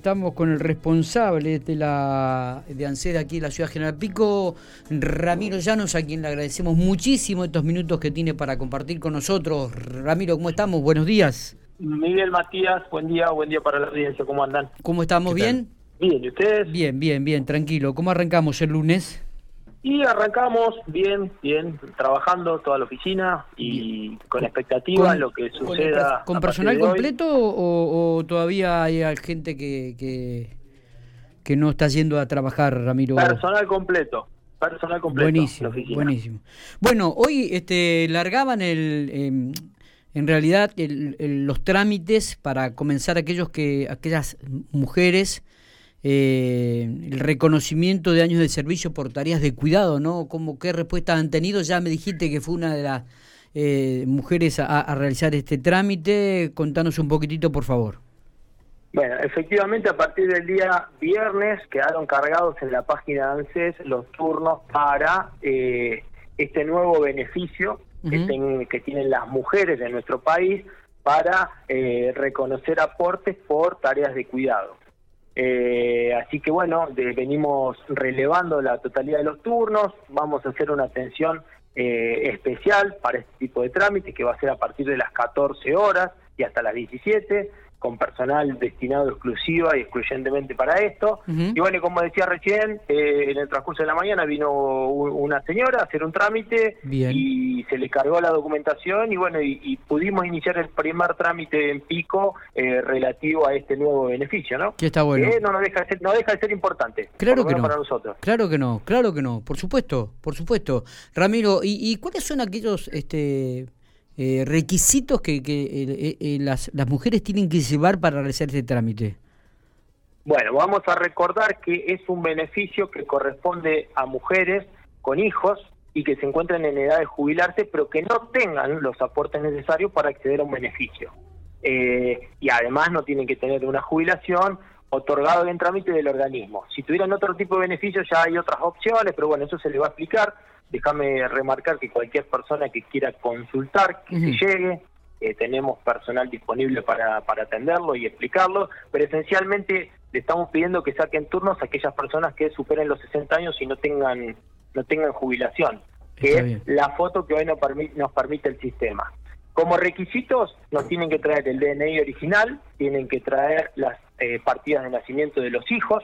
Estamos con el responsable de la de ANSES aquí en la ciudad General Pico, Ramiro Llanos, a quien le agradecemos muchísimo estos minutos que tiene para compartir con nosotros. Ramiro, ¿cómo estamos? Buenos días. Miguel Matías, buen día, buen día para la audiencia, ¿cómo andan? ¿Cómo estamos? ¿Bien? Bien, ¿y ustedes? Bien, bien, bien, tranquilo. ¿Cómo arrancamos el lunes? Y arrancamos bien, bien, trabajando toda la oficina y con expectativa en lo que suceda. ¿Con, personal completo o, todavía hay gente que, que, no está yendo a trabajar, Ramiro? Personal completo. Personal completo. Buenísimo, buenísimo. Bueno, hoy este, largaban el, em, en realidad los trámites para comenzar aquellos que aquellas mujeres eh, el reconocimiento de años de servicio por tareas de cuidado, ¿no? ¿Cómo, ¿Qué respuesta han tenido? Ya me dijiste que fue una de las eh, mujeres a, realizar este trámite. Contanos un poquitito, por favor. Bueno, efectivamente a partir del día viernes quedaron cargados en la página de ANSES los turnos para eh, este nuevo beneficio que, que, tienen las mujeres de nuestro país para eh, reconocer aportes por tareas de cuidado. Eh, así que bueno, venimos relevando la totalidad de los turnos, vamos a hacer una atención eh, especial para este tipo de trámite que va a ser a partir de las 14 horas y hasta las 17 con personal destinado exclusiva y excluyentemente para esto. Y bueno, como decía recién, eh, en el transcurso de la mañana vino una señora a hacer un trámite y se le cargó la documentación y bueno, y, pudimos iniciar el primer trámite en pico eh, relativo a este nuevo beneficio, ¿no? Que está bueno. no, deja de ser, no deja de ser importante. Claro que no. Para nosotros. Claro que no, claro que no, por supuesto, por supuesto. Ramiro, ¿y, y cuáles son aquellos... este eh, requisitos que, eh, eh, las, las mujeres tienen que llevar para realizar este trámite? Bueno, vamos a recordar que es un beneficio que corresponde a mujeres con hijos y que se encuentran en edad de jubilarse, pero que no tengan los aportes necesarios para acceder a un beneficio. y además no tienen que tener una jubilación otorgado en trámite del organismo. Si tuvieran otro tipo de beneficios ya hay otras opciones, pero bueno, eso se le va a explicar. Déjame remarcar que cualquier persona que quiera consultar, que se llegue, eh, tenemos personal disponible para, para atenderlo y explicarlo, pero esencialmente le estamos pidiendo que saquen turnos a aquellas personas que superen los 60 años y no tengan no tengan jubilación, que es la foto que hoy nos permite, nos permite el sistema. Como requisitos nos tienen que traer el DNI original, tienen que traer las eh, partidas de nacimiento de los hijos,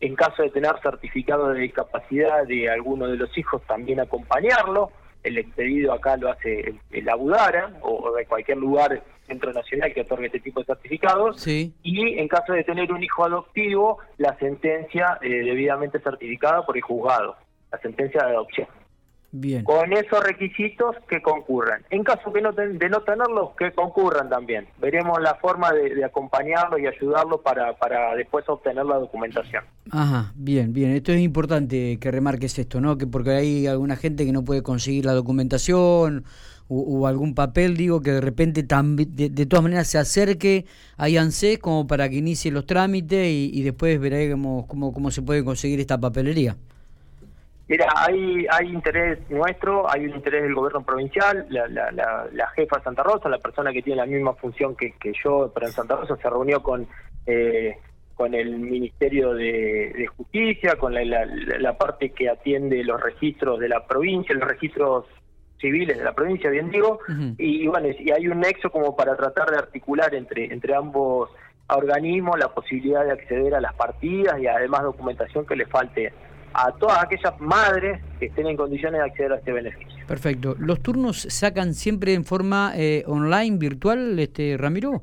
en caso de tener certificado de discapacidad de alguno de los hijos, también acompañarlo. El expedido acá lo hace el, Abudara o, de cualquier lugar centro nacional que otorgue este tipo de certificados. Y en caso de tener un hijo adoptivo, la sentencia eh, debidamente certificada por el juzgado, la sentencia de adopción. Bien. Con esos requisitos que concurran. En caso que no de no tenerlos, que concurran también. Veremos la forma de, acompañarlo y ayudarlo para, para después obtener la documentación. Ajá, bien, bien. Esto es importante que remarques esto, ¿no? Que porque hay alguna gente que no puede conseguir la documentación o, algún papel, digo, que de repente de, de, todas maneras se acerque a ANSES como para que inicie los trámites y, después veremos cómo, cómo se puede conseguir esta papelería. Mira, hay, hay interés nuestro, hay un interés del gobierno provincial, la, la, la, jefa de Santa Rosa, la persona que tiene la misma función que, que yo, pero en Santa Rosa se reunió con eh, con el Ministerio de, Justicia, con la, parte que atiende los registros de la provincia, los registros civiles de la provincia, bien digo, y, bueno, y hay un nexo como para tratar de articular entre, entre ambos organismos la posibilidad de acceder a las partidas y además documentación que le falte a todas aquellas madres que estén en condiciones de acceder a este beneficio. Perfecto. ¿Los turnos sacan siempre en forma eh, online, virtual, este Ramiro?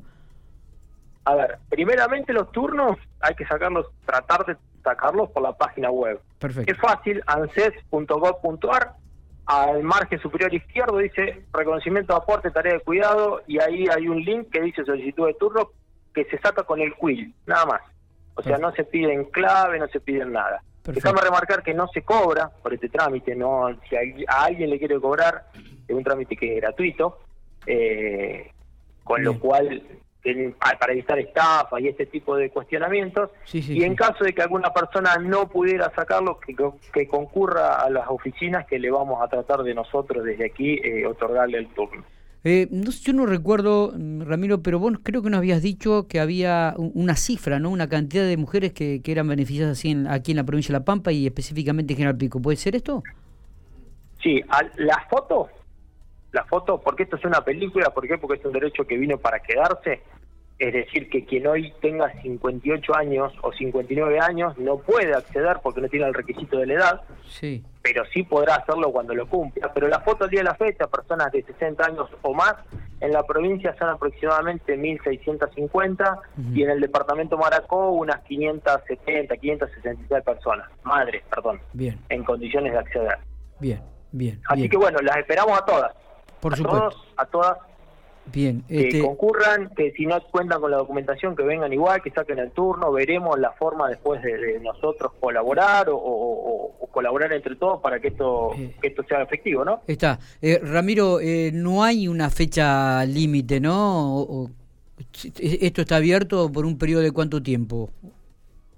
A ver, primeramente los turnos hay que sacarlos, tratar de sacarlos por la página web. Perfecto. Es fácil, anses.gov.ar, al margen superior izquierdo dice reconocimiento de aporte, tarea de cuidado, y ahí hay un link que dice solicitud de turno que se saca con el quill, nada más. O sea, no se piden clave, no se piden nada. Déjame remarcar que no se cobra por este trámite, no si a, alguien le quiere cobrar, es un trámite que es gratuito, eh, con lo cual para evitar estafa y este tipo de cuestionamientos. y en caso de que alguna persona no pudiera sacarlo, que, que, concurra a las oficinas que le vamos a tratar de nosotros desde aquí eh, otorgarle el turno. Eh, no, yo no recuerdo, mm, Ramiro, pero vos creo que nos habías dicho que había una cifra, ¿no? Una cantidad de mujeres que, que eran beneficiadas así aquí en la provincia de La Pampa y específicamente en General Pico. ¿Puede ser esto? Sí, la foto, la foto, porque esto es una película, ¿por qué? Porque es un derecho que vino para quedarse. Es decir, que quien hoy tenga 58 años o 59 años no puede acceder porque no tiene el requisito de la edad, sí. pero sí podrá hacerlo cuando lo cumpla. Pero la foto al día de la fecha, personas de 60 años o más, en la provincia son aproximadamente 1.650 y en el departamento Maracó unas 570, 566 personas, madres, perdón, bien. en condiciones de acceder. Bien, bien. Así que bueno, las esperamos a todas. Por a supuesto. Todos, a todas Bien, que este concurran, que si no cuentan con la documentación, que vengan igual, que saquen el turno, veremos la forma después de, nosotros colaborar o, colaborar entre todos para que esto, eh. esto sea efectivo, ¿no? Está. Eh, Ramiro, eh, no hay una fecha límite, ¿no? ¿Esto está abierto por un periodo de cuánto tiempo?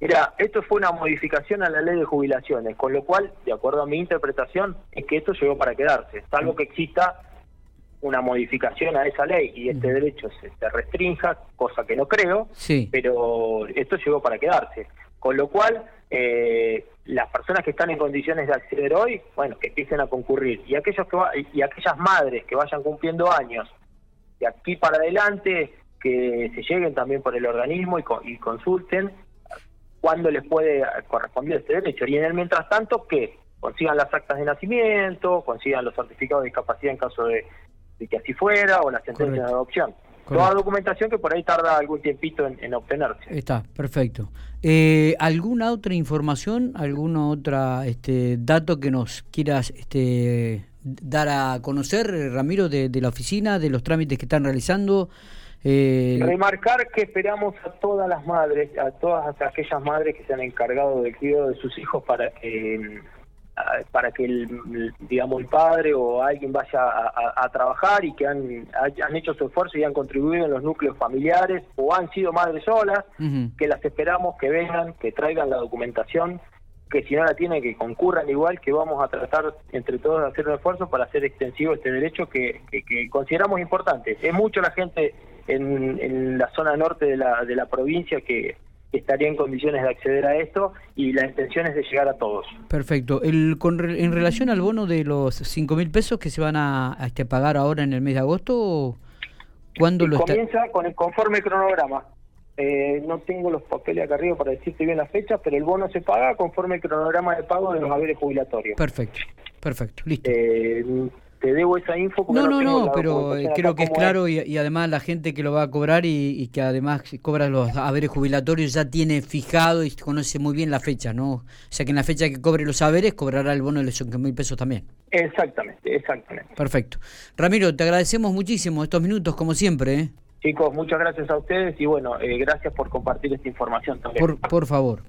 Mira, esto fue una modificación a la ley de jubilaciones, con lo cual, de acuerdo a mi interpretación, es que esto llegó para quedarse, salvo que exista una modificación a esa ley y este derecho se, restrinja, cosa que no creo, sí. pero esto llegó para quedarse. Con lo cual, eh, las personas que están en condiciones de acceder hoy, bueno, que empiecen a concurrir. Y aquellos que y aquellas madres que vayan cumpliendo años de aquí para adelante, que se lleguen también por el organismo y, y consulten cuándo les puede corresponder este derecho. Y en el mientras tanto, que consigan las actas de nacimiento, consigan los certificados de discapacidad en caso de, de que así fuera o la sentencia de adopción. Toda documentación que por ahí tarda algún tiempito en, obtenerse. Está, perfecto. Eh, ¿Alguna otra información, algún otro este, dato que nos quieras este, dar a conocer, Ramiro, de, la oficina, de los trámites que están realizando? Eh... Remarcar que esperamos a todas las madres, a todas aquellas madres que se han encargado del cuidado de sus hijos para que para que el, digamos el padre o alguien vaya a, trabajar y que han, han hecho su esfuerzo y han contribuido en los núcleos familiares o han sido madres solas, que las esperamos que vengan, que traigan la documentación, que si no la tienen que concurran igual, que vamos a tratar entre todos de hacer un esfuerzo para hacer extensivo este derecho que, que, consideramos importante. Es mucho la gente en, en la zona norte de la, de la provincia que estaría en condiciones de acceder a esto y la intención es de llegar a todos. Perfecto. El, con, en relación al bono de los 5 mil pesos que se van a, este, pagar ahora en el mes de agosto, ¿cuándo lo Comienza con el conforme cronograma. Eh, no tengo los papeles acá arriba para decirte bien las fechas, pero el bono se paga conforme el cronograma de pago de los haberes jubilatorios. Perfecto, perfecto, listo. Eh, te debo esa info. no, no, no, pero eh, creo que es claro y, además la gente que lo va a cobrar y, que además cobra los haberes jubilatorios ya tiene fijado y conoce muy bien la fecha, ¿no? O sea que en la fecha que cobre los haberes cobrará el bono de los 5 mil pesos también. Exactamente, exactamente. Perfecto. Ramiro, te agradecemos muchísimo estos minutos como siempre. ¿eh? Chicos, muchas gracias a ustedes y bueno, eh, gracias por compartir esta información también. Por, por favor.